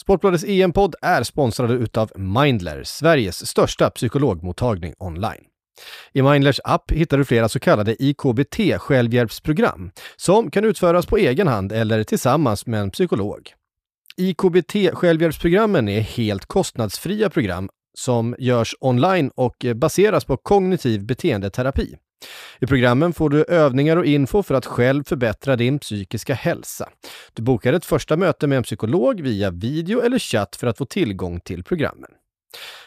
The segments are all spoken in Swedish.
Sportbladets EM-podd är sponsrade utav Mindler, Sveriges största psykologmottagning online. I Mindlers app hittar du flera så kallade IKBT självhjälpsprogram som kan utföras på egen hand eller tillsammans med en psykolog. IKBT självhjälpsprogrammen är helt kostnadsfria program som görs online och baseras på kognitiv beteendeterapi. I programmen får du övningar och info för att själv förbättra din psykiska hälsa. Du bokar ett första möte med en psykolog via video eller chatt för att få tillgång till programmen.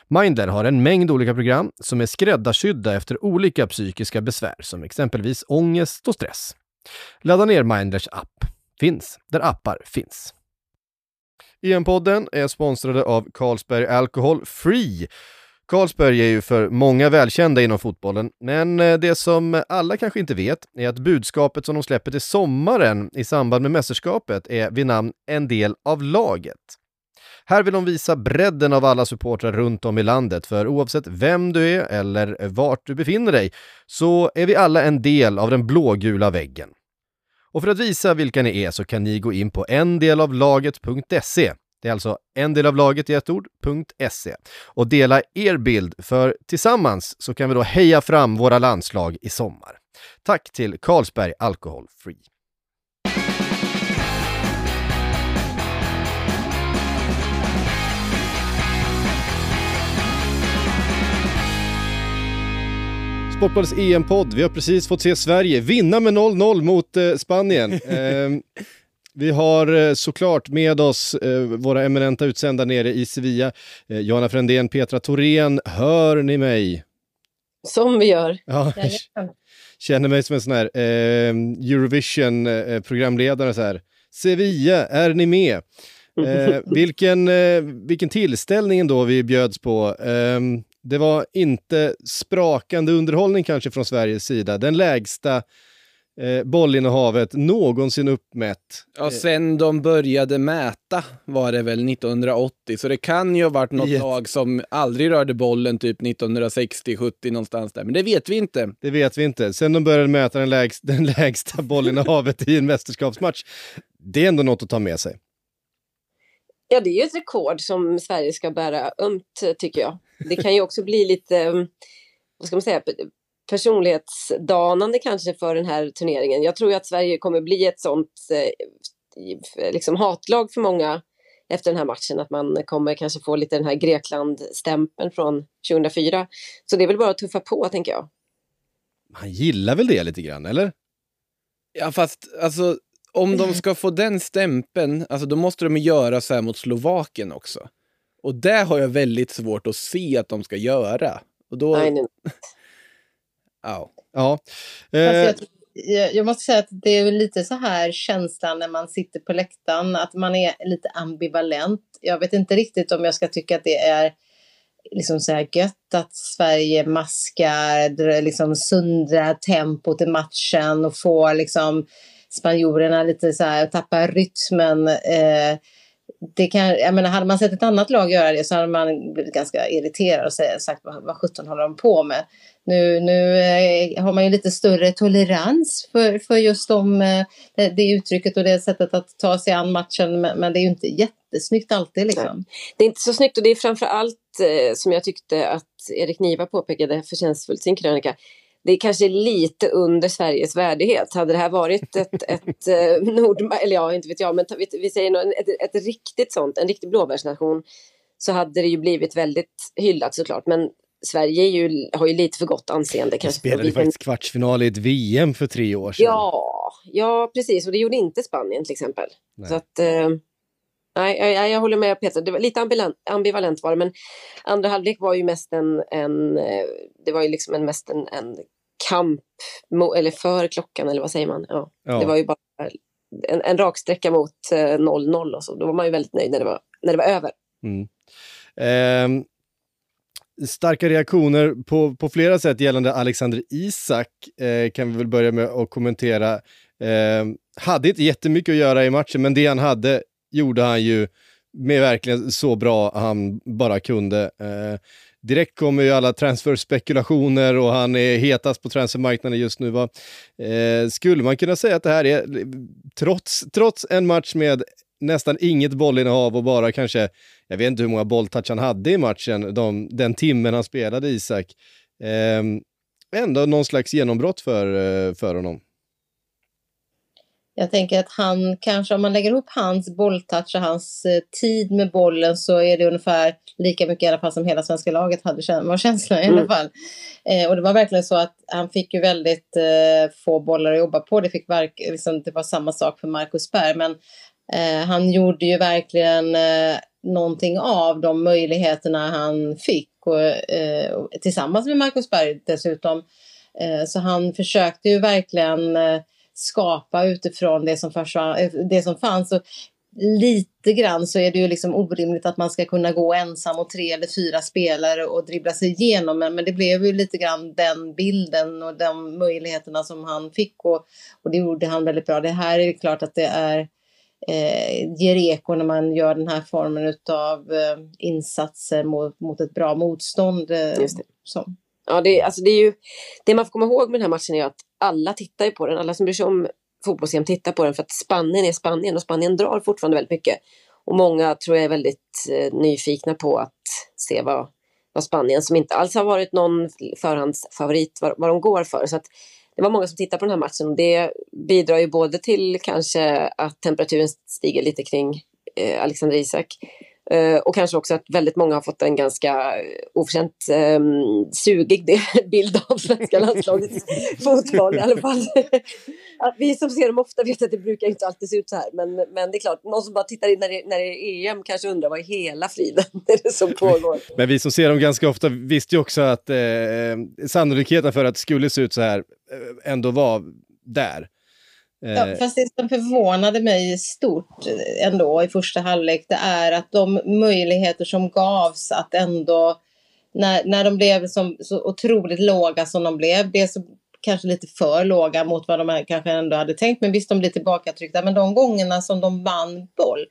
Mindler har en mängd olika program som är skräddarsydda efter olika psykiska besvär som exempelvis ångest och stress. Ladda ner Mindlers app. Finns där appar finns. EM-podden är sponsrade av Carlsberg Alcohol Free Carlsberg är ju för många välkända inom fotbollen, men eh, det som alla kanske inte vet är att budskapet som de släpper till sommaren i samband med mästerskapet är vid namn En del av laget. Här vill de visa bredden av alla supportrar runt om i landet, för oavsett vem du är eller vart du befinner dig så är vi alla en del av den blågula väggen. Och för att visa vilka ni är så kan ni gå in på endelavlaget.se det är alltså en del av laget i ett ord.se och dela er bild för tillsammans så kan vi då heja fram våra landslag i sommar. Tack till Carlsberg Alcohol Free. Sportbladets EM-podd. Vi har precis fått se Sverige vinna med 0-0 mot eh, Spanien. Eh, vi har eh, såklart med oss eh, våra eminenta utsända nere i Sevilla. Eh, Johanna Frändén, Petra Thorén, hör ni mig? Som vi gör. Ja, känner mig som en sån här eh, Eurovision-programledare så här. Sevilla, är ni med? Eh, vilken, eh, vilken tillställning ändå vi bjöds på. Ehm, det var inte sprakande underhållning kanske från Sveriges sida. Den lägsta eh, bollinnehavet någonsin uppmätt. Ja, sen de började mäta var det väl 1980, så det kan ju ha varit något yes. lag som aldrig rörde bollen typ 1960, 70 någonstans där, men det vet vi inte. Det vet vi inte. Sen de började mäta den, lägst, den lägsta bollinnehavet i en mästerskapsmatch, det är ändå något att ta med sig. Ja, det är ju ett rekord som Sverige ska bära ömt, tycker jag. Det kan ju också bli lite, mm, vad ska man säga, personlighetsdanande kanske för den här turneringen. Jag tror ju att Sverige kommer bli ett sånt eh, liksom hatlag för många efter den här matchen, att man kommer kanske få lite den här Grekland-stämpeln från 2004. Så det är väl bara att tuffa på, tänker jag. Han gillar väl det lite grann, eller? Ja, fast alltså om de ska få den stämpeln, alltså då måste de göra så här mot Slovakien också. Och det har jag väldigt svårt att se att de ska göra. Och då... Nej, nej. Ja. ja. Eh. Jag, jag, måste säga att det är lite så här känslan när man sitter på läktaren, att man är lite ambivalent. Jag vet inte riktigt om jag ska tycka att det är liksom så här gött att Sverige maskar, liksom sundrar tempot i matchen och får liksom spanjorerna lite så här, tappa rytmen. Eh, det kan, jag menar, hade man sett ett annat lag göra det så hade man blivit ganska irriterad och sagt vad, vad sjutton håller de på med. Nu, nu eh, har man ju lite större tolerans för, för just de, eh, det, uttrycket och det sättet att ta sig an matchen men, men det är ju inte jättesnyggt alltid. Liksom. Det är inte så snyggt och det är framför allt eh, som jag tyckte att Erik Niva påpekade förtjänstfullt sin krönika det är kanske lite under Sveriges värdighet. Hade det här varit ett, ett Nord... Eller ja, inte vet jag, men vi, vi säger något, ett, ett riktigt sånt, en riktig blåbärsnation, så hade det ju blivit väldigt hyllat såklart. Men Sverige ju, har ju lite för gott anseende. Vi spelade faktiskt kvartsfinal i ett VM för tre år sedan. Ja, ja precis. Och det gjorde inte Spanien till exempel. Nej. Så att... Eh, nej, jag, jag, håller med Peter. Det var lite ambivalent, ambivalent var det, men andra halvlek var ju mest en, en eh, det var ju liksom en, mest en, en kamp eller för klockan eller vad säger man? Ja, ja. Det var ju bara en, en raksträcka mot 0-0 eh, och så. Då var man ju väldigt nöjd när det var, när det var över. Mm. Eh, starka reaktioner på, på flera sätt gällande Alexander Isak eh, kan vi väl börja med att kommentera. Eh, hade inte jättemycket att göra i matchen, men det han hade gjorde han ju med verkligen så bra han bara kunde. Eh, direkt kommer ju alla transferspekulationer och han är hetast på transfermarknaden just nu. Va? Eh, skulle man kunna säga att det här är, eh, trots, trots en match med nästan inget bollinnehav och bara kanske, jag vet inte hur många bolltouch han hade i matchen, de, den timmen han spelade Isak. Eh, ändå någon slags genombrott för, eh, för honom. Jag tänker att han kanske, om man lägger ihop hans bolltouch och hans eh, tid med bollen så är det ungefär lika mycket i alla fall som hela svenska laget hade, var känslan i alla mm. fall. Eh, och det var verkligen så att han fick ju väldigt eh, få bollar att jobba på. Det, fick verk, liksom, det var samma sak för Marcus Berg, men eh, han gjorde ju verkligen eh, någonting av de möjligheterna han fick. Och, eh, tillsammans med Marcus Berg dessutom. Eh, så han försökte ju verkligen eh, skapa utifrån det som, försvann, eh, det som fanns. Och lite grann så är det ju liksom orimligt att man ska kunna gå ensam och tre eller fyra spelare och dribbla sig igenom. Men, men det blev ju lite grann den bilden och de möjligheterna som han fick och, och det gjorde han väldigt bra. Det här är klart att det är eh, ger eko när man gör den här formen av eh, insatser mot, mot ett bra motstånd. Eh, Just det. Så. Ja, det, alltså det, är ju, det man får komma ihåg med den här matchen är att alla tittar på den. Alla som bryr sig om fotbolls tittar på den för att Spanien är Spanien och Spanien drar fortfarande väldigt mycket. Och många tror jag är väldigt eh, nyfikna på att se vad, vad Spanien, som inte alls har varit någon förhandsfavorit, vad, vad de går för. Så att det var många som tittade på den här matchen och det bidrar ju både till kanske att temperaturen stiger lite kring eh, Alexander Isak och kanske också att väldigt många har fått en ganska oförtjänt um, sugig bild av svenska landslagets fotboll i alla fall. vi som ser dem ofta vet att det brukar inte alltid se ut så här. Men, men det är klart, någon som bara tittar in när det, när det är EM kanske undrar vad i hela friden är det som pågår. Men vi som ser dem ganska ofta visste ju också att eh, sannolikheten för att det skulle se ut så här eh, ändå var där. Ja, eh, fast det som förvånade mig stort ändå i första halvlek det är att de möjligheter som gavs att ändå när, när de blev som, så otroligt låga som de blev, det så kanske lite för låga mot vad de kanske ändå hade tänkt, men visst de blir tillbakatryckta, men de gångerna som de vann boll,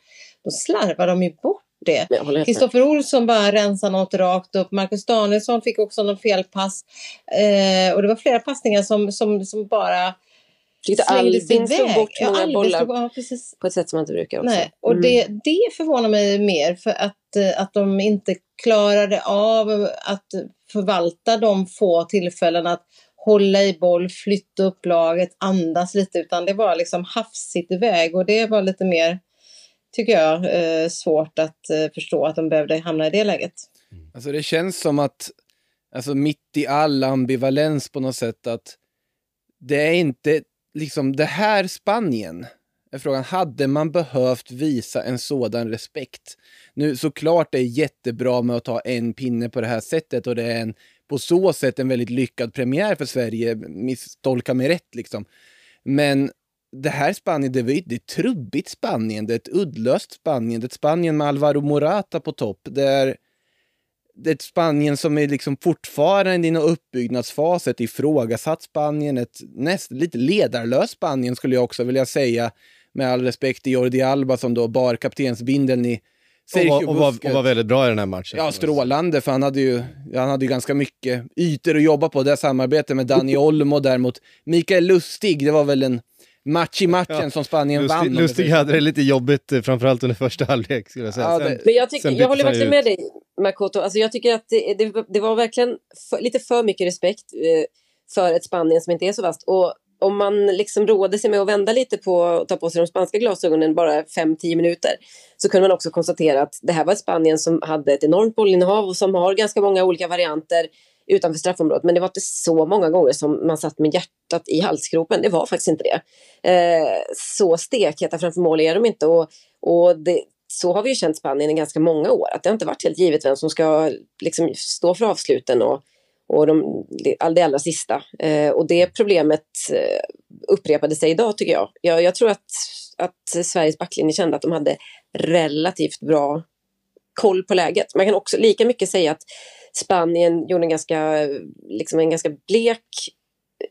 då slarvar de ju bort det. Kristoffer Olsson bara rensade något rakt upp. Marcus Danielsson fick också någon felpass. Eh, och det var flera passningar som, som, som bara tyckte Albin slog bort många ja, bollar slog, ja, på ett sätt som man inte brukar. Också. Nej, och mm. det, det förvånar mig mer för att, eh, att de inte klarade av att förvalta de få tillfällen att hålla i boll, flytta upp laget, andas lite, utan det var liksom hafsigt iväg och det var lite mer, tycker jag, eh, svårt att eh, förstå att de behövde hamna i det läget. Alltså det känns som att, alltså mitt i all ambivalens på något sätt, att det är inte liksom det här Spanien, är frågan, hade man behövt visa en sådan respekt? Nu såklart det är jättebra med att ta en pinne på det här sättet och det är en, på så sätt en väldigt lyckad premiär för Sverige, misstolka mig rätt liksom. Men det här Spanien, det, är ett trubbigt Spanien, det är ett uddlöst Spanien, det är ett Spanien med Alvaro Morata på topp. Det är ett Spanien som är liksom fortfarande i uppbyggnadsfas, ett ifrågasatt Spanien, ett näst, lite ledarlöst Spanien skulle jag också vilja säga. Med all respekt till Jordi Alba som då bar kaptensbindeln i och var, och, var, och var väldigt bra i den här matchen. Ja, strålande, för han hade ju, han hade ju ganska mycket ytor att jobba på. Det samarbetet med Dani Olmo däremot. Mikael Lustig, det var väl en match i matchen ja. som Spanien Lustig, vann. Lustig hade det lite jobbigt, eh, framförallt under första halvlek skulle jag säga. Ja, det... Men jag, tycker, jag håller verkligen med dig, Makoto. Alltså, jag tycker att det, det, det var verkligen för, lite för mycket respekt eh, för ett Spanien som inte är så vast. Och om man liksom råder sig med att vända lite på och ta på sig de spanska glasögonen bara 5-10 minuter så kunde man också konstatera att det här var ett Spanien som hade ett enormt bollinnehav och som har ganska många olika varianter utanför straffområdet. Men det var inte så många gånger som man satt med hjärtat i halsgropen. Det var faktiskt inte det. Eh, så stekheta framför mål är de inte. Och, och det, så har vi ju känt Spanien i ganska många år. Att det har inte varit helt givet vem som ska liksom, stå för avsluten och, och de, det allra sista. Eh, och det problemet eh, upprepade sig idag tycker jag. Jag, jag tror att, att Sveriges backlinje kände att de hade relativt bra koll på läget. Man kan också lika mycket säga att Spanien gjorde en ganska, liksom en ganka blek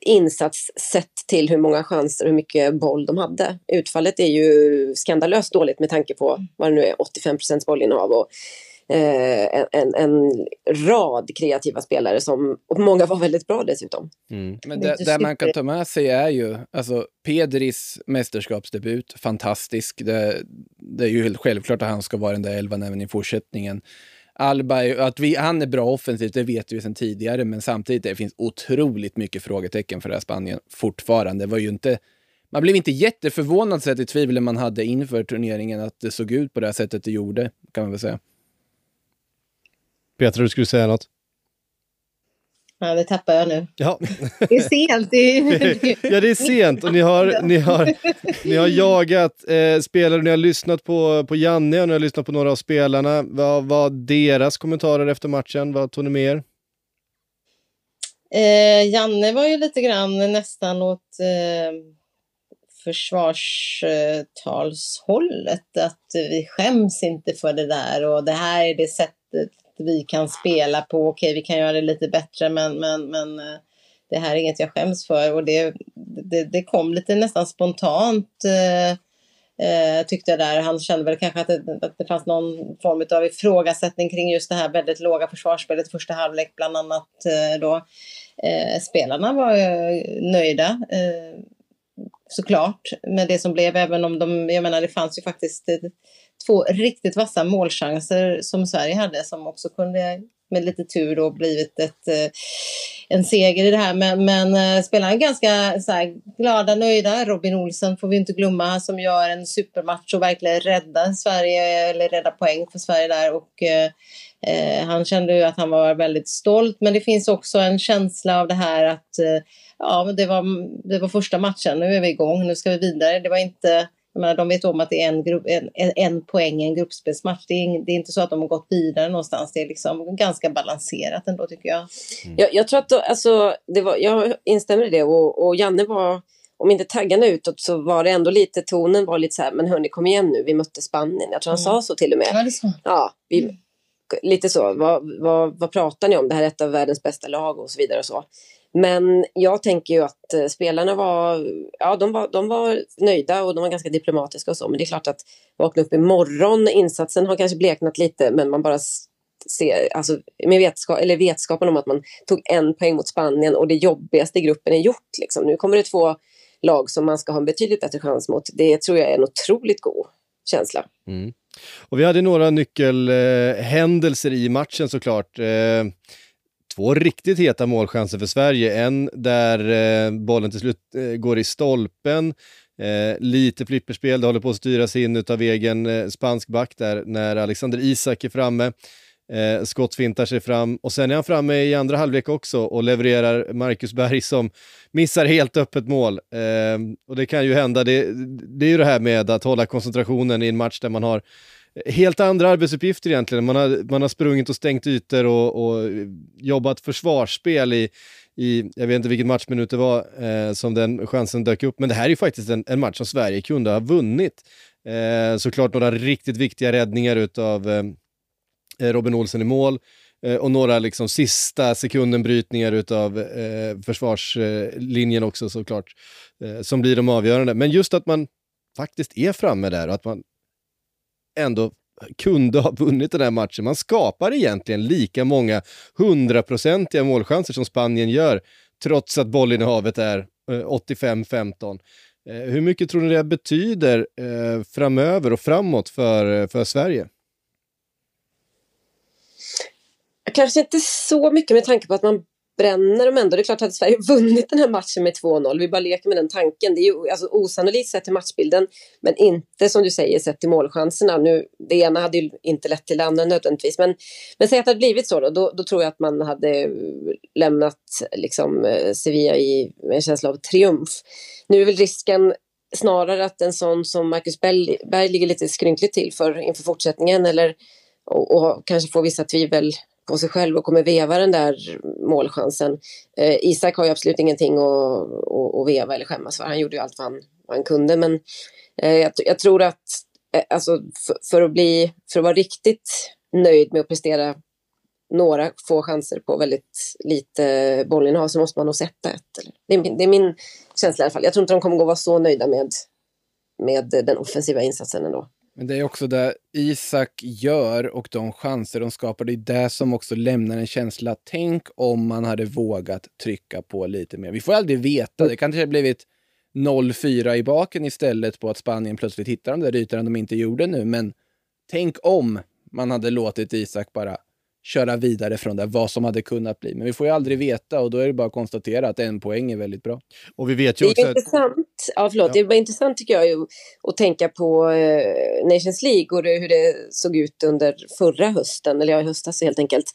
insats sett till hur många chanser och hur mycket boll de hade. Utfallet är ju skandalöst dåligt med tanke på vad det nu är, 85 procents bollinnehav och eh, en, en, rad kreativa spelare som och många var väldigt bra dessutom. Mm. Men det, det man kan ta med sig är ju alltså Pedris mästerskapsdebut, fantastisk. Det, det är ju helt självklart att han ska vara den där elvan även i fortsättningen. Alba, att vi, han är bra offensivt, det vet vi sedan tidigare, men samtidigt det finns otroligt mycket frågetecken för det här Spanien fortfarande. Det var ju inte, man blev inte jätteförvånad sett i tvivlen man hade inför turneringen att det såg ut på det här sättet det gjorde, kan man väl säga. Petra, du skulle säga något? Ja, det tappar jag nu. Ja. Det är sent. Det är... ja, det är sent och ni har, ni har, ni har jagat eh, spelare, ni har lyssnat på, på Janne och ni har lyssnat på några av spelarna. Vad var deras kommentarer efter matchen? Vad tog ni med er? Eh, Janne var ju lite grann nästan åt eh, försvarstalshållet. Att vi skäms inte för det där och det här är det sättet vi kan spela på. Okej, vi kan göra det lite bättre, men, men, men eh, det här är inget jag skäms för. Och det, det, det kom lite nästan spontant. Eh, eh, tyckte jag där. Han kände väl kanske att det, att det fanns någon form av ifrågasättning kring just det här väldigt låga försvarsspelet första halvlek bland annat eh, då. Eh, spelarna var nöjda eh, såklart med det som blev, även om de, jag menar det fanns ju faktiskt två riktigt vassa målchanser som Sverige hade som också kunde med lite tur då blivit ett, eh, en seger i det här. Men, men eh, spelarna är ganska så här, glada, nöjda. Robin Olsen får vi inte glömma som gör en supermatch och verkligen räddar Sverige eller räddar poäng för Sverige där. Och, eh, eh, han kände ju att han var väldigt stolt. Men det finns också en känsla av det här att eh, ja, det var, det var första matchen. Nu är vi igång. Nu ska vi vidare. Det var inte jag menar, de vet om att det är en, grupp, en, en poäng i en gruppspelsmatch. Det är, det är, inte så att de har gått vidare någonstans. Det är liksom ganska balanserat ändå tycker jag. Mm. Jag, jag, tror att då, alltså, det var, jag instämmer i det och, och Janne var, om inte taggarna utåt så var det ändå lite, tonen var lite så här, men hörni kom igen nu, vi mötte Spanien. Jag tror han mm. sa så till och med. Ja, det så. Ja, vi, mm. lite så, vad, vad, vad pratar ni om? Det här är ett av världens bästa lag och så vidare och så. Men jag tänker ju att eh, spelarna var, ja, de var, de var nöjda och de var ganska diplomatiska och så. Men det är klart att vakna upp imorgon, insatsen har kanske bleknat lite men man bara ser, alltså med vetskap, eller vetskapen om att man tog en poäng mot Spanien och det jobbigaste i gruppen är gjort. Liksom. Nu kommer det två lag som man ska ha en betydligt bättre chans mot. Det tror jag är en otroligt god känsla. Mm. Och vi hade några nyckelhändelser i matchen såklart. Eh, två riktigt heta målchanser för Sverige. En där eh, bollen till slut eh, går i stolpen. Eh, lite flipperspel, det håller på att styras in av egen eh, spansk back där när Alexander Isak är framme. Eh, Skott fintar sig fram och sen är han framme i andra halvlek också och levererar Marcus Berg som missar helt öppet mål. Eh, och det kan ju hända, det, det är ju det här med att hålla koncentrationen i en match där man har helt andra arbetsuppgifter egentligen. Man har, man har sprungit och stängt ytor och, och jobbat försvarsspel i, i, jag vet inte vilken matchminut det var eh, som den chansen dök upp, men det här är ju faktiskt en, en match som Sverige kunde ha vunnit. Eh, såklart några riktigt viktiga räddningar utav eh, Robin Olsen i mål eh, och några liksom sista sekunden-brytningar utav eh, försvarslinjen också såklart, eh, som blir de avgörande. Men just att man faktiskt är framme där och att man ändå kunde ha vunnit den här matchen. Man skapar egentligen lika många hundraprocentiga målchanser som Spanien gör, trots att bollinnehavet är eh, 85-15. Eh, hur mycket tror ni det betyder eh, framöver och framåt för, för Sverige? Kanske inte så mycket med tanke på att man bränner de ändå. Det är klart, att Sverige vunnit den här matchen med 2-0, vi bara leker med den tanken. Det är ju alltså, osannolikt sett till matchbilden, men inte som du säger sett till målchanserna. Nu, det ena hade ju inte lett till det andra nödvändigtvis, men, men säg att det hade blivit så då, då, då tror jag att man hade eh, lämnat liksom, eh, Sevilla i en känsla av triumf. Nu är väl risken snarare att en sån som Marcus Berg, Berg ligger lite skrynkligt till för inför fortsättningen eller och, och kanske får vissa tvivel på sig själv och kommer veva den där målchansen. Eh, Isak har ju absolut ingenting att, att, att veva eller skämmas för. Han gjorde ju allt vad han, vad han kunde. Men eh, jag, jag, tror att eh, alltså, för, för, att bli, för att vara riktigt nöjd med att prestera några få chanser på väldigt lite bollinnehav så måste man nog sätta ett. Det är, min, det är min känsla i alla fall. Jag tror inte de kommer att vara så nöjda med, med den offensiva insatsen ändå. Men det är också det Isak gör och de chanser de skapar, det är det som också lämnar en känsla. Tänk om man hade vågat trycka på lite mer. Vi får aldrig veta. Det kanske ha blivit 0-4 i baken istället på att Spanien plötsligt hittar de där ytorna de inte gjorde nu. Men tänk om man hade låtit Isak bara köra vidare från det, vad som hade kunnat bli. Men vi får ju aldrig veta och då är det bara att konstatera att en poäng är väldigt bra. Och vi vet ju också... Det är intressant, ja, förlåt, ja. det är intressant tycker jag ju, att tänka på eh, Nations League och det, hur det såg ut under förra hösten, eller ja, i höstas helt enkelt.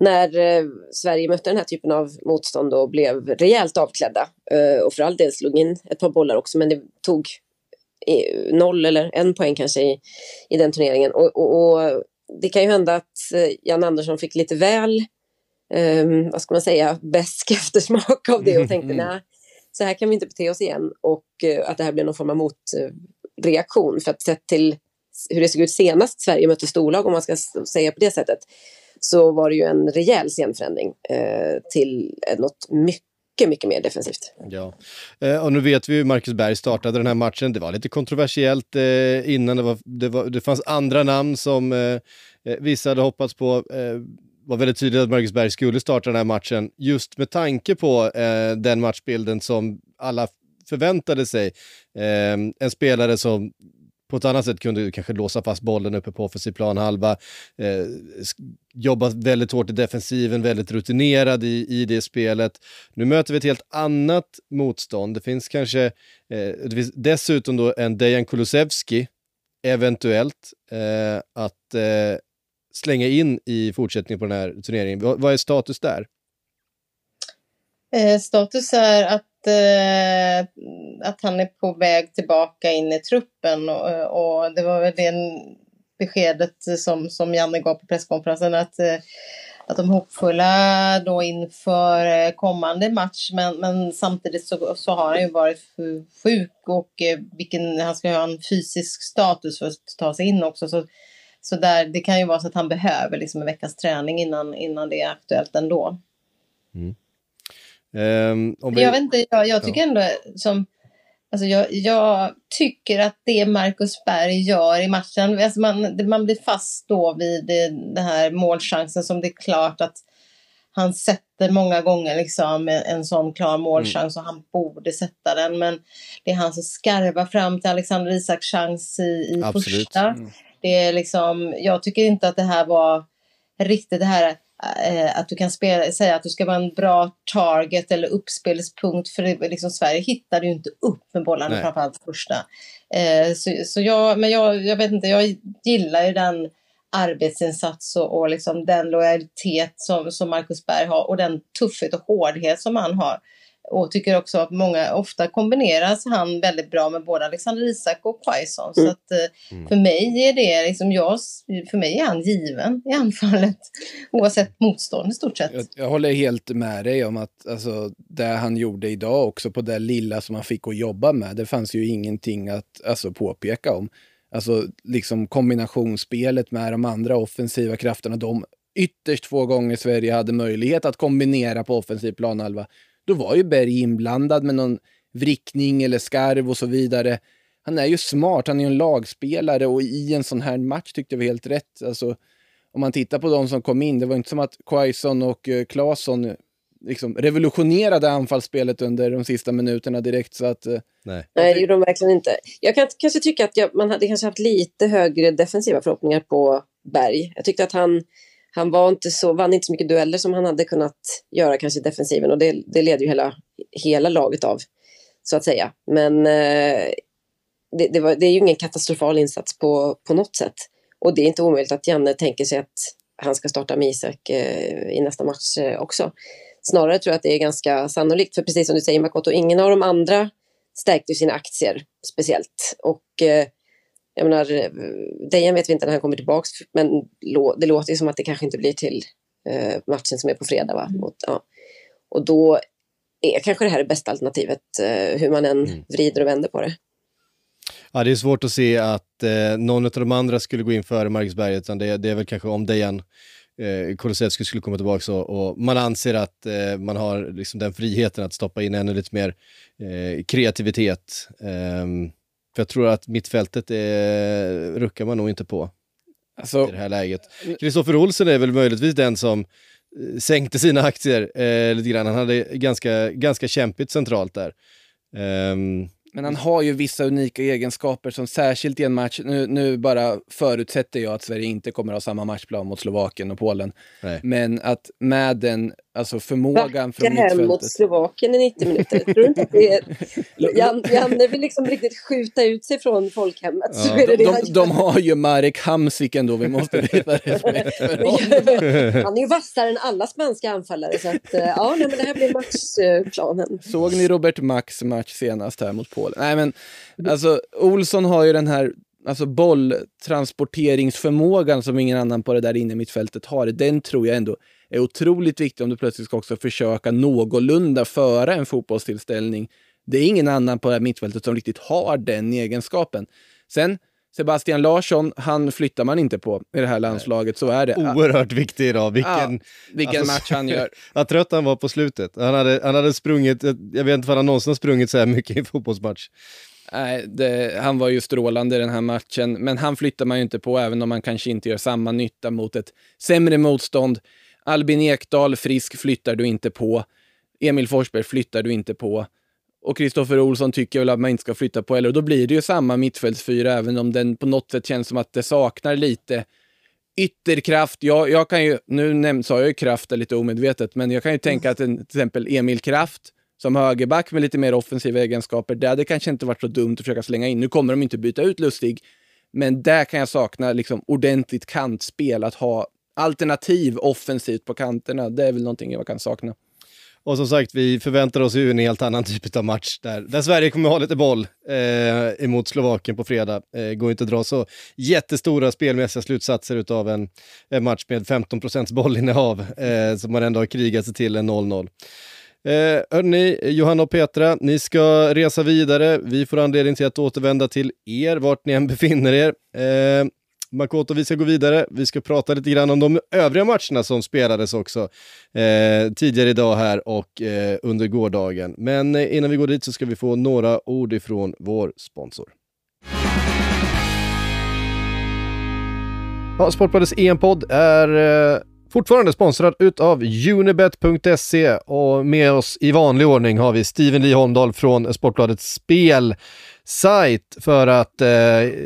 När eh, Sverige mötte den här typen av motstånd och blev rejält avklädda eh, och för all del slog in ett par bollar också, men det tog noll eller en poäng kanske i, i den turneringen. Och, och, och det kan ju hända att eh, Jan Andersson fick lite väl, um, vad ska man säga, besk eftersmak av det och tänkte mm. nej, så här kan vi inte bete oss igen och uh, att det här blev någon form av motreaktion. För att sett till hur det såg ut senast Sverige mötte storlag, om man ska säga på det sättet, så var det ju en rejäl scenförändring uh, till något mycket mycket, mer defensivt. Ja, eh, och nu vet vi hur Marcus Berg startade den här matchen. Det var lite kontroversiellt eh, innan. Det, var, det, var, det fanns andra namn som eh, eh vissa hade hoppats på. Det var väldigt tydligt att Marcus Berg skulle starta den här matchen just med tanke på eh, den matchbilden som alla förväntade sig. en spelare som på ett annat sätt kunde du kanske låsa fast bollen uppe på offensiv planhalva. Eh, jobba väldigt hårt i defensiven, väldigt rutinerad i, i det spelet. Nu möter vi ett helt annat motstånd. Det finns kanske, eh, det finns dessutom då en Dejan Kulusevski, eventuellt, eh, att eh, slänga in i fortsättningen på den här turneringen. V vad är status där? Eh, status är att eh, att han är på väg tillbaka in i truppen och, och det var väl det beskedet som, som Janne gav på presskonferensen att, eh, att de är hoppfulla då inför eh, kommande match men, men samtidigt så, så har han ju varit sjuk och eh, vilken, han ska ha en fysisk status för att ta sig in också. Så, så där, det kan ju vara så att han behöver liksom en veckas träning innan, innan det är aktuellt ändå. Mm. Um, vi... Jag vet inte, jag, jag tycker ja. ändå som Alltså jag, jag, tycker att det Marcus Berg gör i matchen, alltså man, man blir fast då vid den här målchansen som det är klart att han sätter många gånger liksom en sån klar målchans mm. och han borde sätta den. Men det är han som skarvar fram till Alexander Isaks chans i, i första. Mm. Det är liksom, jag tycker inte att det här var riktigt det här att du kan spela, säga att du ska vara en bra target eller uppspelspunkt för liksom, Sverige hittade ju inte upp med bollarna framförallt första. Eh, så, så jag, men jag, jag vet inte, jag gillar ju den arbetsinsats och, och liksom den lojalitet som, som Marcus Berg har och den tuffhet och hårdhet som han har. Och tycker också att många, ofta kombineras han väldigt bra med både Alexander Isak och Quaison. Mm. Så att eh, mm. för mig är det liksom, jag, för mig är han given i anfallet. Oavsett motstånd i stort sett. Jag, jag, håller helt med dig om att alltså, det han gjorde idag också på det lilla som han fick att jobba med, det fanns ju ingenting att alltså, påpeka om. Alltså liksom kombinationsspelet med de andra offensiva krafterna, de ytterst få gånger Sverige hade möjlighet att kombinera på offensiv planhalva då var ju Berg inblandad med någon vrickning eller skarv och så vidare. Han är ju smart, han är ju en lagspelare och i en sån här match tyckte jag var helt rätt. Alltså, om man tittar på de som kom in, det var inte som att Quaison och uh, Claesson liksom revolutionerade anfallsspelet under de sista minuterna direkt. Så att, uh, Nej. Nej, det gjorde de verkligen inte. Jag kan kanske tycka att jag, man hade kanske haft lite högre defensiva förhoppningar på Berg. Jag tyckte att han han var inte så, vann inte så mycket dueller som han hade kunnat göra kanske i defensiven och det, det leder ju hela, hela laget av, så att säga. Men eh, det, det, var, det, är ju ingen katastrofal insats på, på något sätt. Och det är inte omöjligt att Janne tänker sig att han ska starta med Isak eh, i nästa match eh, också. Snarare tror jag att det är ganska sannolikt, för precis som du säger Makoto, ingen av de andra stärkte sina aktier speciellt. Och eh, jag menar, Dejan vet vi inte när han kommer tillbaka, men det låter ju som att det kanske inte blir till eh, matchen som är på fredag. Va? Mm. Och, ja. och då är kanske det här det bästa alternativet, eh, hur man än mm. vrider och vänder på det. Ja, det är svårt att se att eh, någon av de andra skulle gå in före Marcusberg, utan det, det är väl kanske om Dejan eh, Kulusevski skulle komma tillbaka och, och man anser att eh, man har liksom den friheten att stoppa in ännu lite mer eh, kreativitet. Um, För jag tror att mittfältet är, ruckar man nog inte på Alltså, i det här läget. Kristoffer Olsen är väl möjligtvis den som eh, sänkte sina aktier eh, lite grann. Han hade ganska, ganska kämpigt centralt där. Ehm, Men han har ju vissa unika egenskaper som särskilt i en match, nu, nu bara förutsätter jag att Sverige inte kommer ha samma matchplan mot Slovakien och Polen, nej. men att med den alltså förmågan från Backa hem mot mittfältet. Slovakien i 90 minuter. Tror inte att det är... Jan, Janne vill liksom riktigt skjuta ut sig från folkhemmet. Så Ja. är det det han De, de har ju Marek Hamsik ändå, vi måste veta respekt för honom. Han är ju vassare än alla spanska anfallare. Så att, eh, ja, nej, men det här blir matchplanen. Såg ni Robert Max match senast här mot Polen? Nej men, alltså Olsson har ju den här alltså bolltransporteringsförmågan som ingen annan på det där inne mittfältet har. Den tror jag ändå är otroligt viktig om du plötsligt ska också försöka någorlunda föra en fotbollstillställning. Det är ingen annan på det här mittfältet som riktigt har den egenskapen. Sen Sebastian Larsson, han flyttar man inte på i det här landslaget, så är det. Oerhört viktig idag. Vilken, Vilken alltså, match han gör. vad trött han var på slutet. Han hade, han hade sprungit, jag vet inte om han någonsin har sprungit så här mycket i en fotbollsmatch. Nej, det, han var ju strålande i den här matchen, men han flyttar man ju inte på, även om man kanske inte gör samma nytta mot ett sämre motstånd. Albin Ekdal, frisk, flyttar du inte på. Emil Forsberg flyttar du inte på. Och Kristoffer Olsson tycker väl att man inte ska flytta på heller. Och då blir det ju samma mittfältsfyra, även om den på något sätt känns som att det saknar lite ytterkraft. Jag, jag kan ju, nu sa jag ju kraft lite omedvetet, men jag kan ju tänka att en, till exempel Emil Kraft som högerback med lite mer offensiva egenskaper, det hade kanske inte varit så dumt att försöka slänga in. Nu kommer de inte byta ut Lustig, men där kan jag sakna liksom ordentligt kantspel, att ha alternativ offensivt på kanterna. Det är väl någonting jag kan sakna. Och som sagt, vi förväntar oss ju en helt annan typ av match där, där Sverige kommer ha lite boll eh, emot Slovakien på fredag. Eh, går inte att dra så jättestora spelmässiga slutsatser av en, en match med 15 bollinnehav eh, som man ändå har krigat sig till en 0-0. Eh, hörni, Johanna och Petra, ni ska resa vidare. Vi får anledning till att återvända till er, vart ni än befinner er. Eh, Makoto, vi ska gå vidare. Vi ska prata lite grann om de övriga matcherna som spelades också eh, tidigare idag här och eh, under gårdagen. Men eh, innan vi går dit så ska vi få några ord ifrån vår sponsor. Ja, Sportbladets EM-podd är eh, fortfarande sponsrad utav Unibet.se och med oss i vanlig ordning har vi Steven Lee Holmdahl från Sportbladets spelsajt för att eh,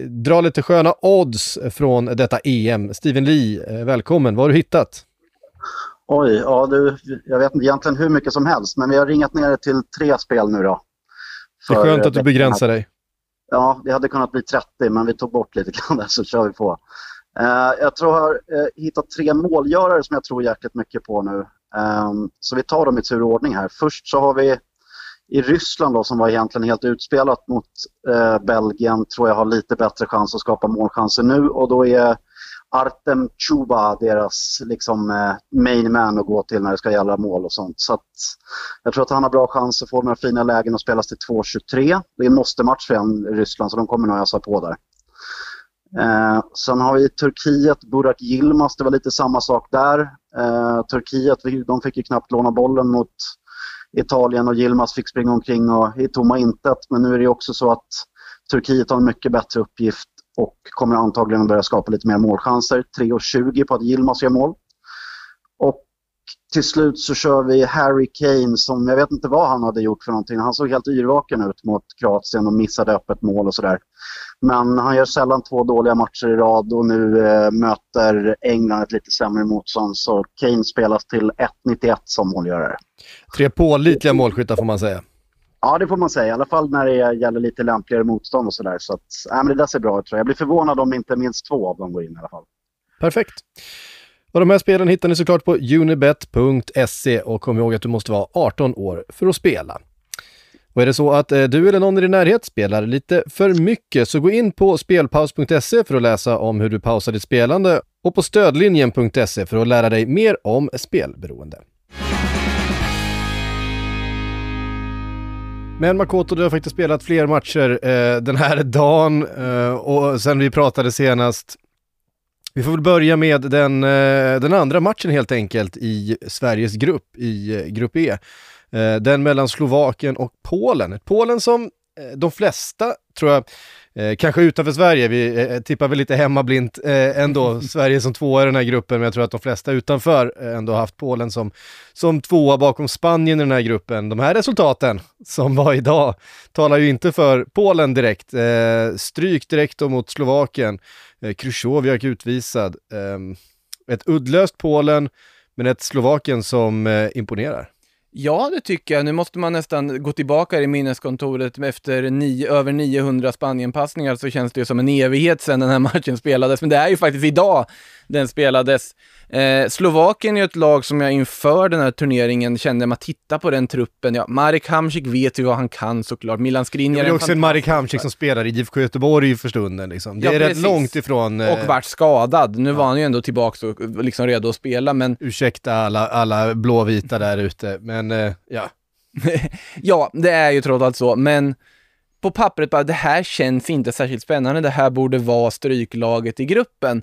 dra lite sköna odds från detta EM. Steven Lee, eh, välkommen. Vad har du hittat? Oj, ja du, jag vet inte egentligen hur mycket som helst, men vi har ringat ner det till tre spel nu då. Det är skönt att du begränsar dig. Ja, det hade kunnat bli 30, men vi tog bort lite grann där så kör vi på. Eh, jag tror jag har eh, hittat tre målgörare som jag tror jäkligt mycket på nu. Ehm, så vi tar dem i tur och ordning här. Först så har vi i Ryssland då, som var egentligen helt utspelat mot eh, Belgien, tror jag har lite bättre chans att skapa målchanser nu och då är Artem Chuba deras liksom, eh, main man att gå till när det ska gälla mål och sånt. Så att, jag tror att han har bra chans att få några fina lägen och spelas till 2.23. Det är en måste-match för en i Ryssland så de kommer nog ösa på där. Eh, sen har vi Turkiet, Burak Yilmaz, det var lite samma sak där. Eh, Turkiet, de fick ju knappt låna bollen mot Italien och Yilmaz fick springa omkring och, i tomma intet. Men nu är det också så att Turkiet har en mycket bättre uppgift och kommer antagligen att börja skapa lite mer målchanser. 3,20 på att Yilmaz gör mål. Och till slut så kör vi Harry Kane som, jag vet inte vad han hade gjort för någonting. Han såg helt yrvaken ut mot Kroatien och missade öppet mål och sådär. Men han gör sällan två dåliga matcher i rad och nu eh, möter England ett lite sämre motstånd. Så Kane spelas till 1,91 som målgörare. Tre pålitliga målskyttar får man säga. Ja, det får man säga. I alla fall när det gäller lite lämpligare motstånd och sådär. Så att, äh, men det där ser bra ut tror jag. Jag blir förvånad om inte minst två av dem går in i alla fall. Perfekt. Och de här spelen hittar ni såklart på unibet.se och kom ihåg att du måste vara 18 år för att spela. Och är det så att eh, du eller någon i din närhet spelar lite för mycket så gå in på spelpaus.se för att läsa om hur du pausar ditt spelande och på stödlinjen.se för att lära dig mer om spelberoende. Men Makoto, du har faktiskt spelat fler matcher eh, den här dagen eh, och sen vi pratade senast. Vi får väl börja med den, eh, den andra matchen helt enkelt i Sveriges grupp, i eh, grupp E. Eh, den mellan Slovakien och Polen. Ett Polen som eh, de flesta, tror jag, eh, kanske utanför Sverige, vi eh, tippar väl lite hemmablint eh, ändå, Sverige som tvåa i den här gruppen, men jag tror att de flesta utanför eh, ändå haft Polen som, som tvåa bakom Spanien i den här gruppen. De här resultaten som var idag talar ju inte för Polen direkt. Eh, stryk direkt mot Slovakien, eh, Krychowiak utvisad. Eh, ett uddlöst Polen, men ett Slovakien som imponerar. Ja, det tycker jag. Nu måste man nästan gå tillbaka i minneskontoret efter nio, över 900 Spanienpassningar så känns det ju som en evighet sedan den här matchen spelades. Men det är ju faktiskt idag den spelades. Eh, Slovakien är ju ett lag som jag inför den här turneringen kände, man tittar på den truppen, ja, Marek Hamsik vet ju vad han kan såklart, Milan Skriniar Det är också en Marek Hamsik som spelar i IFK Göteborg för stunden liksom. Det Ja, är rätt precis. långt ifrån... eh, och vart skadad. Nu var han ju ändå tillbaka och liksom redo att spela, men Ursäkta alla, alla blåvita där ute, men eh, ja. ja, det är ju trots allt så, men på pappret bara, det här känns inte särskilt spännande, det här borde vara stryklaget i gruppen.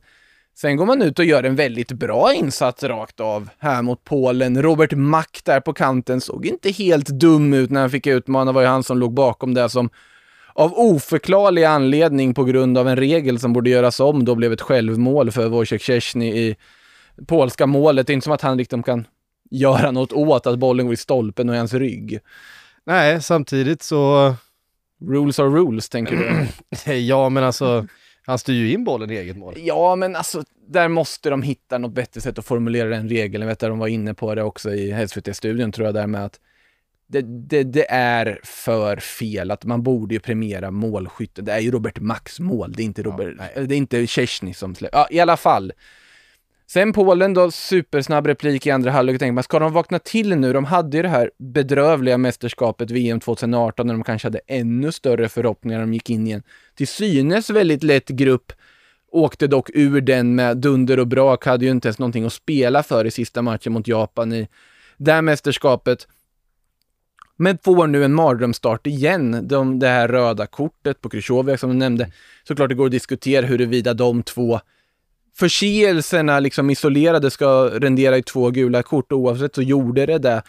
Sen går man ut och gör en väldigt bra insats rakt av här mot Polen. Robert Mack där på kanten såg inte helt dum ut när han fick utmana. Det var ju han som låg bakom det som av oförklarlig anledning på grund av en regel som borde göras om då blev ett självmål för Wojciech Szczesny i polska målet. Det är inte som att han liksom kan göra något åt att bollen går i stolpen och i hans rygg. Nej, samtidigt så, Rules are rules, tänker du? ja men alltså, han styr ju in bollen i eget mål. Ja, men alltså, där måste de hitta något bättre sätt att formulera den regeln. Jag vet att de var inne på det också i SVT-studion, tror jag, där med att det, det, det är för fel, att man borde ju premiera målskytten. Det är ju Robert Max mål, det är inte Robert, nej. det är inte Szczesny som släpper. Ja, i alla fall. Sen Polen då, supersnabb replik i andra halvlek. Tänker man, ska de vakna till nu? De hade ju det här bedrövliga mästerskapet VM 2018 när de kanske hade ännu större förhoppningar. när De gick in i en till synes väldigt lätt grupp. Åkte dock ur den med dunder och brak, hade ju inte ens någonting att spela för i sista matchen mot Japan i det här mästerskapet. Men får nu en mardrömsstart igen. De, det här röda kortet på Krychowiak som du nämnde. Såklart det går att diskutera huruvida de två förseelserna liksom isolerade ska rendera i två gula kort. Oavsett så gjorde det det.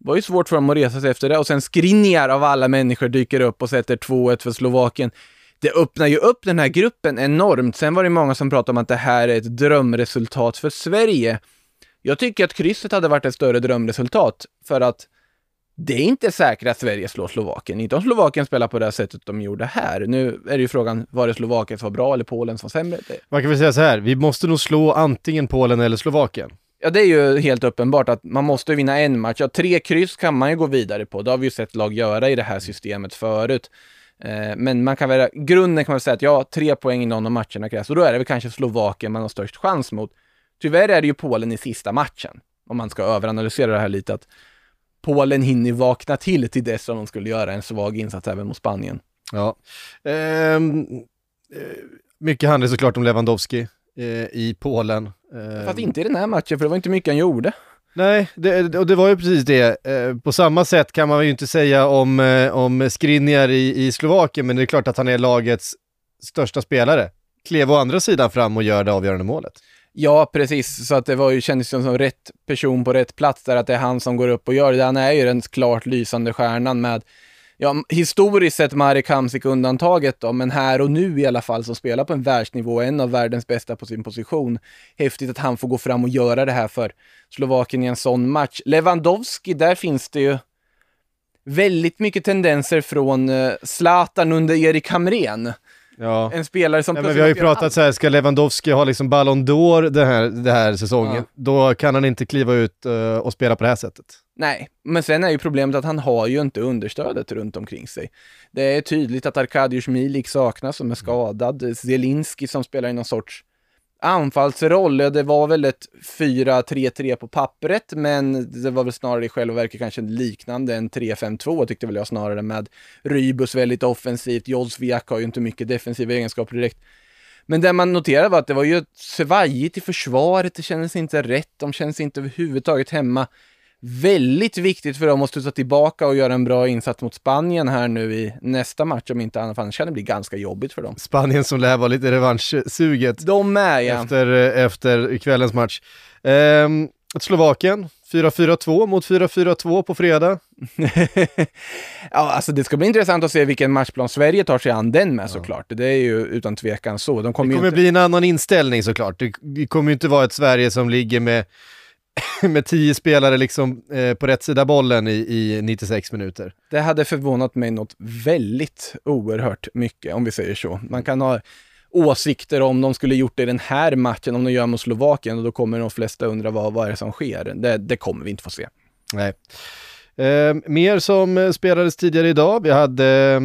Det var ju svårt för dem att resa sig efter det. Och sen Skriniar av alla människor dyker upp och sätter 2-1 för Slovakien. Det öppnar ju upp den här gruppen enormt. Sen var det många som pratade om att det här är ett drömresultat för Sverige. Jag tycker att krysset hade varit ett större drömresultat för att det är inte säkert att Sverige slår Slovakien. Inte om Slovakien spelar på det sättet de gjorde här. Nu är det ju frågan, var det Slovakien som var bra eller Polen som var sämre? Det, Man kan väl säga så här, vi måste nog slå antingen Polen eller Slovakien. Ja, det är ju helt uppenbart att man måste vinna en match. Ja, tre kryss kan man ju gå vidare på. Det har vi ju sett lag göra i det här systemet förut. Eh, men man kan väl, grunden kan man säga att ja, tre poäng i någon av matcherna krävs. Och då är det väl kanske Slovakien man har störst chans mot. Tyvärr är det ju Polen i sista matchen. Om man ska överanalysera det här lite. Att Polen hinner vakna till till dess att de skulle göra en svag insats även mot Spanien. Ja. Ehm, eh, mycket handlar såklart om Lewandowski eh, i Polen. Ehm, Fast inte i den här matchen, för det var inte mycket han gjorde. Nej, det, och det var ju precis det. Eh, på samma sätt kan man ju inte säga om, eh, om Skriniar i, i Slovakien, men det är klart att han är lagets största spelare. Klev å andra sidan fram och gör det avgörande målet. Ja, precis. Så att det var ju, kändes ju som rätt person på rätt plats där, att det är han som går upp och gör det. Han är ju den klart lysande stjärnan med, ja, historiskt sett Marek Hamsik undantaget då, men här och nu i alla fall som spelar på en världsnivå, en av världens bästa på sin position. Häftigt att han får gå fram och göra det här för Slovakien i en sån match. Lewandowski, där finns det ju väldigt mycket tendenser från eh, Zlatan under Erik Hamrén. Ja. En spelare som Ja, men vi har ju pratat så här, ska Lewandowski ha liksom Ballon d'Or den här, den här säsongen, Ja. då kan han inte kliva ut eh, och spela på det här sättet. Nej, men sen är ju problemet att han har ju inte understödet runt omkring sig. Det är tydligt att Arkadiusz Milik saknas som är skadad. Zelinski som spelar i någon sorts anfallsroll. Det var väl ett 4-3-3 på pappret, men det var väl snarare i själva verket kanske liknande en 3-5-2 tyckte väl jag snarare med Rybus väldigt offensivt. Jolsviak har ju inte mycket defensiva egenskaper direkt. Men det man noterade var att det var ju svajigt i försvaret, det kändes inte rätt, de kändes inte överhuvudtaget hemma. Väldigt viktigt för dem att studsa tillbaka och göra en bra insats mot Spanien här nu i nästa match om inte annat, för annars kan det bli ganska jobbigt för dem. Spanien som lär vara lite revanschsuget De är ja. efter, eh, efter kvällens match. Ehm, Slovakien 4-4-2 mot 4-4-2 på fredag. ja, alltså det ska bli intressant att se vilken matchplan Sverige tar sig an den med ja. såklart. Det är ju utan tvekan så. De kommer det kommer inte... bli en annan inställning såklart. Det kommer ju inte vara ett Sverige som ligger med med tio spelare liksom eh, på rätt sida bollen i, i 96 minuter. Det hade förvånat mig något väldigt oerhört mycket, om vi säger så. Man kan ha åsikter om de skulle gjort det i den här matchen, om de gör mot Slovakien, och då kommer de flesta undra vad, vad är det som sker. Det, det kommer vi inte få se. Nej. Eh, mer som spelades tidigare idag. Vi hade Eh,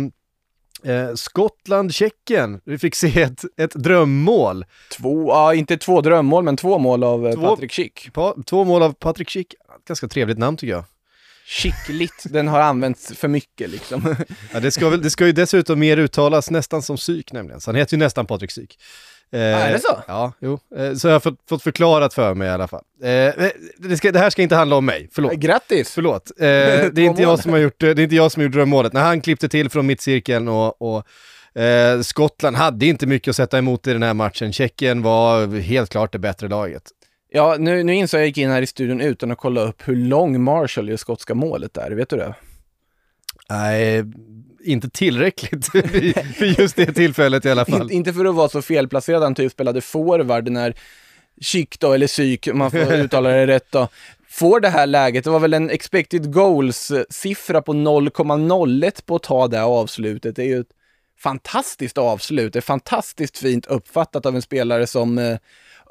Skottland-Tjeckien, vi fick se ett, ett drömmål. Två, ja, inte två drömmål, men två mål av eh, två, Patrik Schick. Pa, två mål av Patrik Schick. Ganska trevligt namn tycker jag. Skickligt, den har använts för mycket liksom. ja, det, ska väl, det ska ju dessutom mer uttalas nästan som psyk nämligen, så han heter ju nästan Patrik Psyk. Eh, ah, är det så? Ja, jo. Eh, så jag har fått, fått förklarat för mig i alla fall. Eh, det, ska, det, här ska inte handla om mig, förlåt. Grattis! Förlåt. Eh, det, är inte jag som har gjort, det är inte jag som har gjort drömmålet. När han klippte till från mittcirkeln och, och eh, Skottland hade inte mycket att sätta emot i den här matchen. Tjeckien var helt klart det bättre laget. Ja, nu, nu insåg jag, jag gick in här i studion utan att kolla upp hur lång Marshall i skotska målet är. Vet du det? Nej, inte tillräckligt för just det tillfället i alla fall. Inte, för att vara så felplacerad, han typ spelade forward när Chic då, eller Psyk, om man får uttala det rätt då, får det här läget. Det var väl en expected goals-siffra på 0,01 på att ta det avslutet. Det är ju ett fantastiskt avslut. Det är fantastiskt fint uppfattat av en spelare som eh,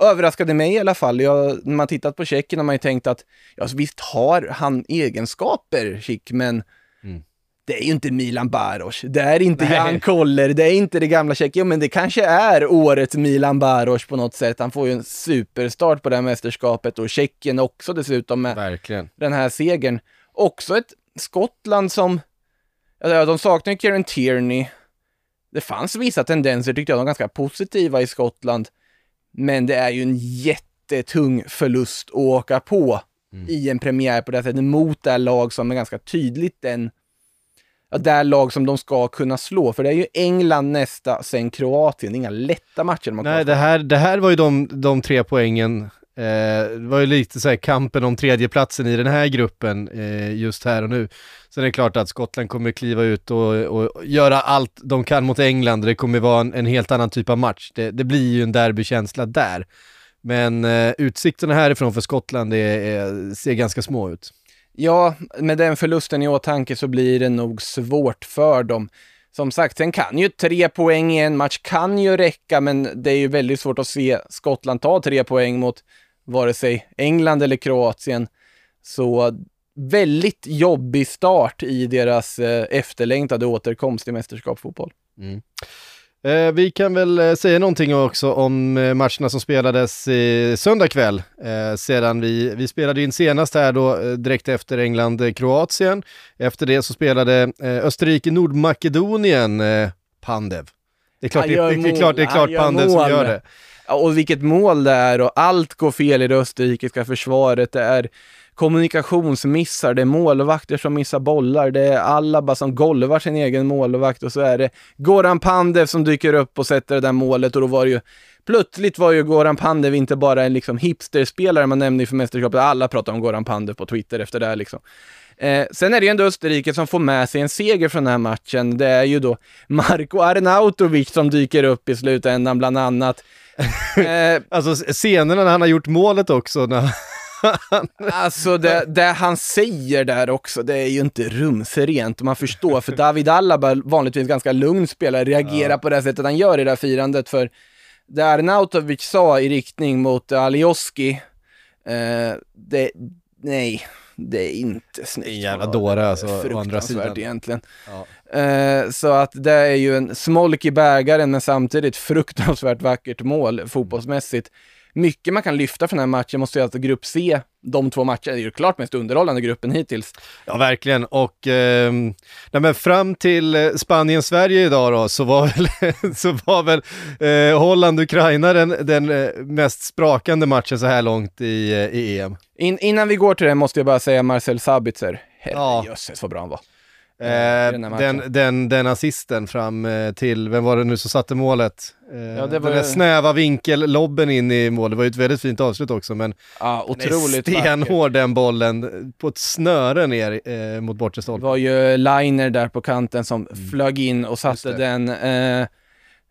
överraskade mig i alla fall. Jag, när man tittat på Tjeckien har man ju tänkt att, ja visst har han egenskaper, Chic, men det är ju inte Milan Baros, det är inte Nej. Jan Koller, det är inte det gamla Tjeckien, men det kanske är årets Milan Baros på något sätt. Han får ju en superstart på det här mästerskapet och Tjeckien också dessutom med Verkligen. den här segern. Också ett Skottland som, ja, de saknar ju Kieran Tierney. Det fanns vissa tendenser tyckte jag, de ganska positiva i Skottland. Men det är ju en jättetung förlust att åka på mm. i en premiär på det sättet mot det här lag som är ganska tydligt den ja, det är lag som de ska kunna slå. För det är ju England nästa, sen Kroatien. Inga lätta matcher. Man Nej, det här, det här var ju de, de tre poängen. Eh, det var ju lite så här kampen om tredjeplatsen i den här gruppen eh, just här och nu. Sen är det klart att Skottland kommer kliva ut och, och göra allt de kan mot England. Det kommer vara en, en helt annan typ av match. Det, det blir ju en derbykänsla där. Men eh, utsikterna härifrån för Skottland är, är, ser ganska små ut. Ja, med den förlusten i åtanke så blir det nog svårt för dem. Som sagt, sen kan ju tre poäng i en match kan ju räcka, men det är ju väldigt svårt att se Skottland ta tre poäng mot vare sig England eller Kroatien. Så väldigt jobbig start i deras eh, efterlängtade återkomst i mästerskapsfotboll. Mm. Eh, vi kan väl eh, säga någonting också om eh, matcherna som spelades i söndag kväll. Eh, sedan vi, vi spelade in senast här då eh, direkt efter England-Kroatien. Efter det så spelade eh, Österrike-Nordmakedonien Pandev. Det är klart, det, det, det, är klart, det är klart Pandev mål. som gör det. Ja, och vilket mål det är och allt går fel i det österrikiska försvaret. Det är kommunikationsmissar, det är målvakter som missar bollar, det är alla bara som golvar sin egen målvakt och så är det Goran Pandev som dyker upp och sätter det där målet och då var det ju Plötsligt var ju Goran Pandev inte bara en liksom hipsterspelare man nämnde inför mästerskapet, alla pratar om Goran Pandev på Twitter efter det här liksom. Eh, sen är det ju ändå Österrike som får med sig en seger från den här matchen. Det är ju då Marko Arnautovic som dyker upp i slutändan bland annat. Eh, alltså scenerna när han har gjort målet också, när alltså det, det, han säger där också, det är ju inte rumsrent. Man förstår, för David Alaba, vanligtvis ganska lugn spelare, reagerar ja. på det sättet han gör i det här firandet. För det Arnautovic sa i riktning mot Alioski, eh, det, nej, det är inte snyggt. En jävla dåre alltså, å andra sidan. egentligen. Ja. Eh, så att det är ju en smolk i bägaren, men samtidigt fruktansvärt vackert mål fotbollsmässigt mycket man kan lyfta från den här matchen måste jag alltså grupp C, de två matcherna, är ju klart mest underhållande gruppen hittills. Ja, verkligen. Och eh, men fram till eh, Spanien-Sverige idag då, så var väl, så var väl eh, Holland-Ukraina den, den eh, mest sprakande matchen så här långt i, eh, i EM. In, innan vi går till det måste jag bara säga Marcel Sabitzer. Herrejösses ja. vad bra han var. Den Eh, den, den, den assisten fram eh, till, vem var det nu som satte målet? Eh, Ja, det var den där ju- snäva vinkellobben in i mål, det var ju ett väldigt fint avslut också men Ja, den är otroligt stenhård den bollen på ett snöre ner eh, mot bortre Det stolpen. var ju Liner där på kanten som flög in och satte Mm. Det. den, eh,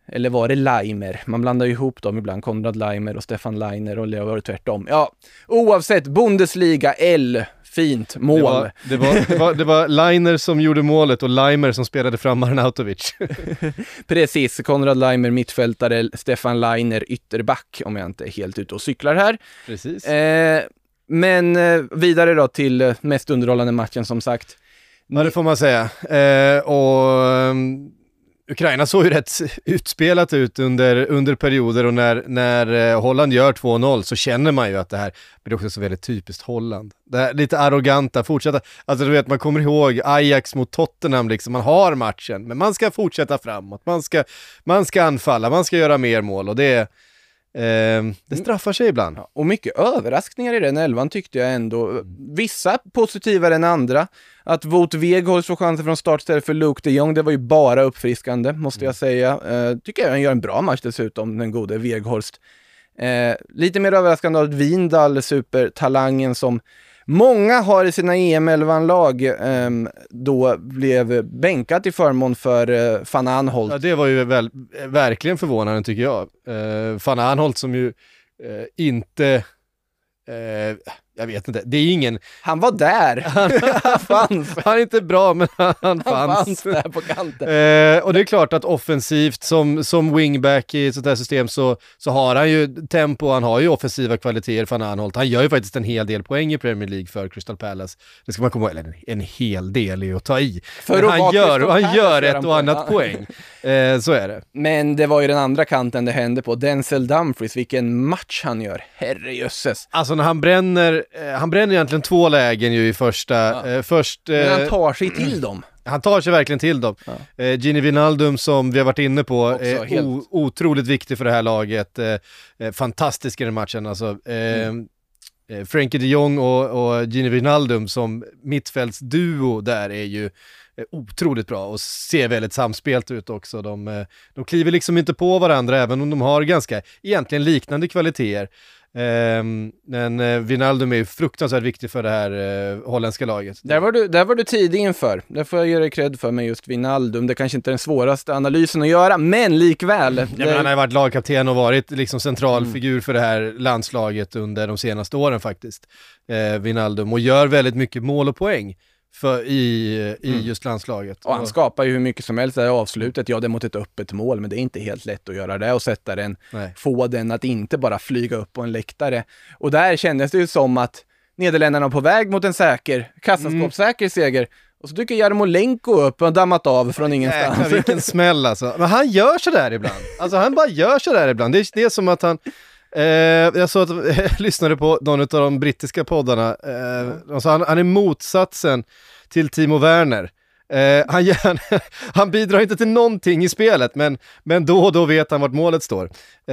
eller var det Limer? Man blandar ju ihop dem ibland, Konrad Limer och Stefan Liner och det var det tvärtom. Ja, oavsett, Bundesliga L, fint mål. Det var, det, var, det, var, det var Liner som gjorde målet och Limer som spelade fram Arnautovic. Precis, Konrad Limer mittfältare, Stefan Liner ytterback om jag inte är helt ute och cyklar här. Precis. Eh, men eh, vidare då till eh, mest underhållande matchen som sagt. Ja, det får man säga. Eh, och ehm, Ukraina såg ju rätt utspelat ut under, under perioder och när, när eh, Holland gör 2-0 så känner man ju att det här blir också så väldigt typiskt Holland. Det här lite arroganta, fortsätta, alltså du vet man kommer ihåg Ajax mot Tottenham liksom, man har matchen, men man ska fortsätta framåt, man ska, man ska anfalla, man ska göra mer mål och det, är det straffar sig ibland. Ja, och mycket överraskningar i den elvan tyckte jag ändå. Vissa positivare än andra. Att Wout Weghorst får chansen från start istället för Luke de Jong, det var ju bara uppfriskande, måste jag säga. Eh, tycker jag han gör en bra match dessutom, den gode Weghorst. Eh, lite mer överraskande att Vindal, supertalangen som många har i sina EM-11-lag, ehm, då blev bänkat till förmån för eh, van Anholt. Ja, det var ju väl, eh, verkligen förvånande tycker jag. Uh, Van Anholt som ju eh, inte, eh, jag vet inte, det är ingen, Han var där! han fanns! han är inte bra men han, Han fanns. fanns där på kanten. Eh, och det är klart att offensivt som, som wingback i ett sånt här system så, så har han ju tempo, han har ju offensiva kvaliteter van Anholt. Han gör ju faktiskt en hel del poäng i Premier League för Crystal Palace. Det ska man komma ihåg, eller en, en hel del är ju att ta i. För Men han gör, han Palace gör ett han och annat poäng. poäng. Eh, så är det. Men det var ju den andra kanten det hände på. Denzel Dumfries, vilken match han gör. Herrejösses. Alltså när han bränner, eh, han bränner egentligen två lägen ju i första, Ja. eh, först, Men han eh, tar sig till dem. han tar sig verkligen till dem. Ja. Eh, Gini Wijnaldum som vi har varit inne på, Också är helt- o- otroligt viktig för det här laget. Fantastisk i den matchen alltså. Mm. Frenkie de Jong och, och Gini Wijnaldum som mittfältsduo där är ju otroligt bra och ser väldigt samspelt ut också. De, de kliver liksom inte på varandra även om de har ganska egentligen liknande kvaliteter. Ehm, men eh, Wijnaldum är ju fruktansvärt viktig för det här eh, holländska laget. Där var, du, där var du tidig inför. Där får jag ge dig cred för med just Wijnaldum. Det kanske inte är den svåraste analysen att göra, men likväl. Ja, men han har ju varit lagkapten och varit liksom central Mm. figur för det här landslaget under de senaste åren faktiskt. Eh, Wijnaldum och gör väldigt mycket mål och poäng för, i, i Mm. just landslaget. Och han skapar ju hur mycket som helst där i avslutet. Ja, det är mot ett öppet mål, men det är inte helt lätt att göra det och sätta den, Nej. få den att inte bara flyga upp på en läktare. Och där kändes det ju som att Nederländerna var på väg mot en säker, kassaskåpssäker seger. Och så dyker Jarmolenko upp och dammat av från ingenstans. Jäklar vilken smäll alltså. Men han gör sådär ibland. Alltså han bara gör sådär ibland. Det är, det är som att han... Eh, jag såg att jag lyssnade på någon av de brittiska poddarna. Eh, alltså han, han är motsatsen till Timo Werner. Eh, han, gör, han bidrar inte till någonting i spelet, men, men då och då vet han vart målet står.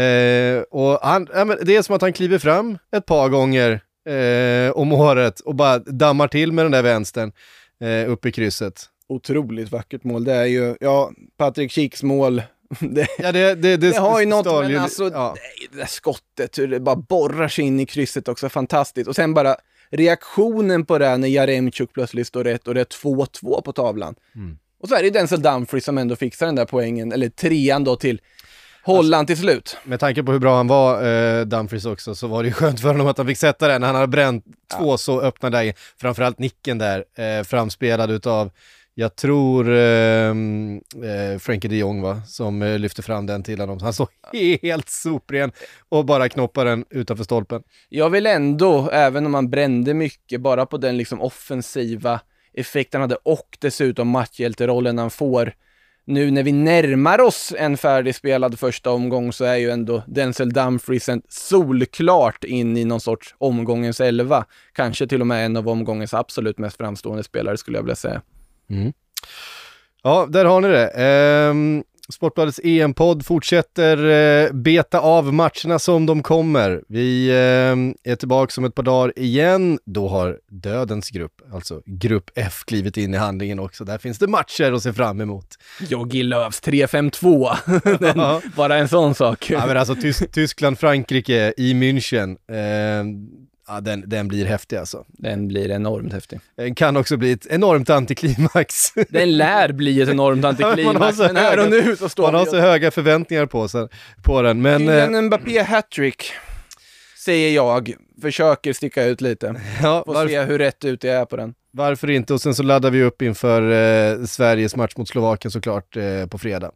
Eh, och han, det är som att han kliver fram ett par gånger eh, om året och bara dammar till med den där vänstern eh, upp i krysset. Otroligt vackert mål. Det är ju, ja, Patrik Schiks mål. Det, Ja, det, det, det, det har ju något, men ju- alltså, ja. det, det där skottet, hur det bara borrar sig in i krysset också, fantastiskt. Och sen bara reaktionen på det när Jaremchuk plötsligt står rätt och det är 2-2 på tavlan. Mm. Och så är det Denzel Dumfries som ändå fixar den där poängen, eller trean då till Holland till slut. Med tanke på hur bra han var, eh, Dumfries också, så var det ju skönt för honom att han fick sätta den. Han hade bränt två så öppna lägen, framförallt nicken där, eh, framspelad utav, jag tror, ehm, eh, Frankie de Jong va, som eh, lyfte fram den till honom. Han såg helt sopren och bara knoppar den utanför stolpen. Jag vill ändå, även om han brände mycket, bara på den liksom offensiva effekten han hade och dessutom matchhjälterollen han får. Nu när vi närmar oss en färdigspelad första omgång så är ju ändå Denzel Dumfries solklart in i någon sorts omgångens elva. Kanske till och med en av omgångens absolut mest framstående spelare skulle jag vilja säga. Ja, där har ni det. Ehm, Sportbladets EM-podd fortsätter eh, beta av matcherna som de kommer. Vi eh, är tillbaka om ett par dagar igen. Då har dödens grupp, alltså grupp F, klivit in i handlingen också. Där finns det matcher att se fram emot. Jogi Lööfs 3-5-2. Bara en sån sak. Ja, men alltså Tys Tyskland-Frankrike i München. Eh, Ja, den, den blir häftig alltså. Den blir enormt häftig. Den kan också bli ett enormt antiklimax. Den lär bli ett enormt antiklimax, men här och nu så står Man har så höga förväntningar på, sig, på den. Men, en eh, Mbappé hattrick, säger jag. Försöker sticka ut lite. Ja, Får varför... se hur rätt ut jag är på den. Varför inte? Och sen så laddar vi upp inför eh, Sveriges match mot Slovakien såklart eh, på fredag.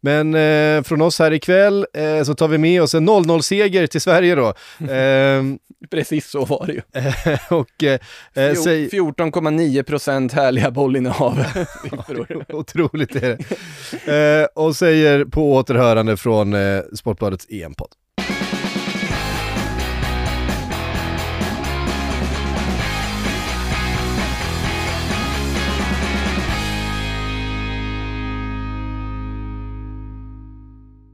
Men eh, från oss här ikväll eh, så tar vi med oss en 0-0-seger till Sverige då. Ehm, Precis så var det ju. och, eh, 14,9 procent härliga bollinnehav. Otroligt är det. Eh, och säger på återhörande från eh, Sportbladets EM-podd.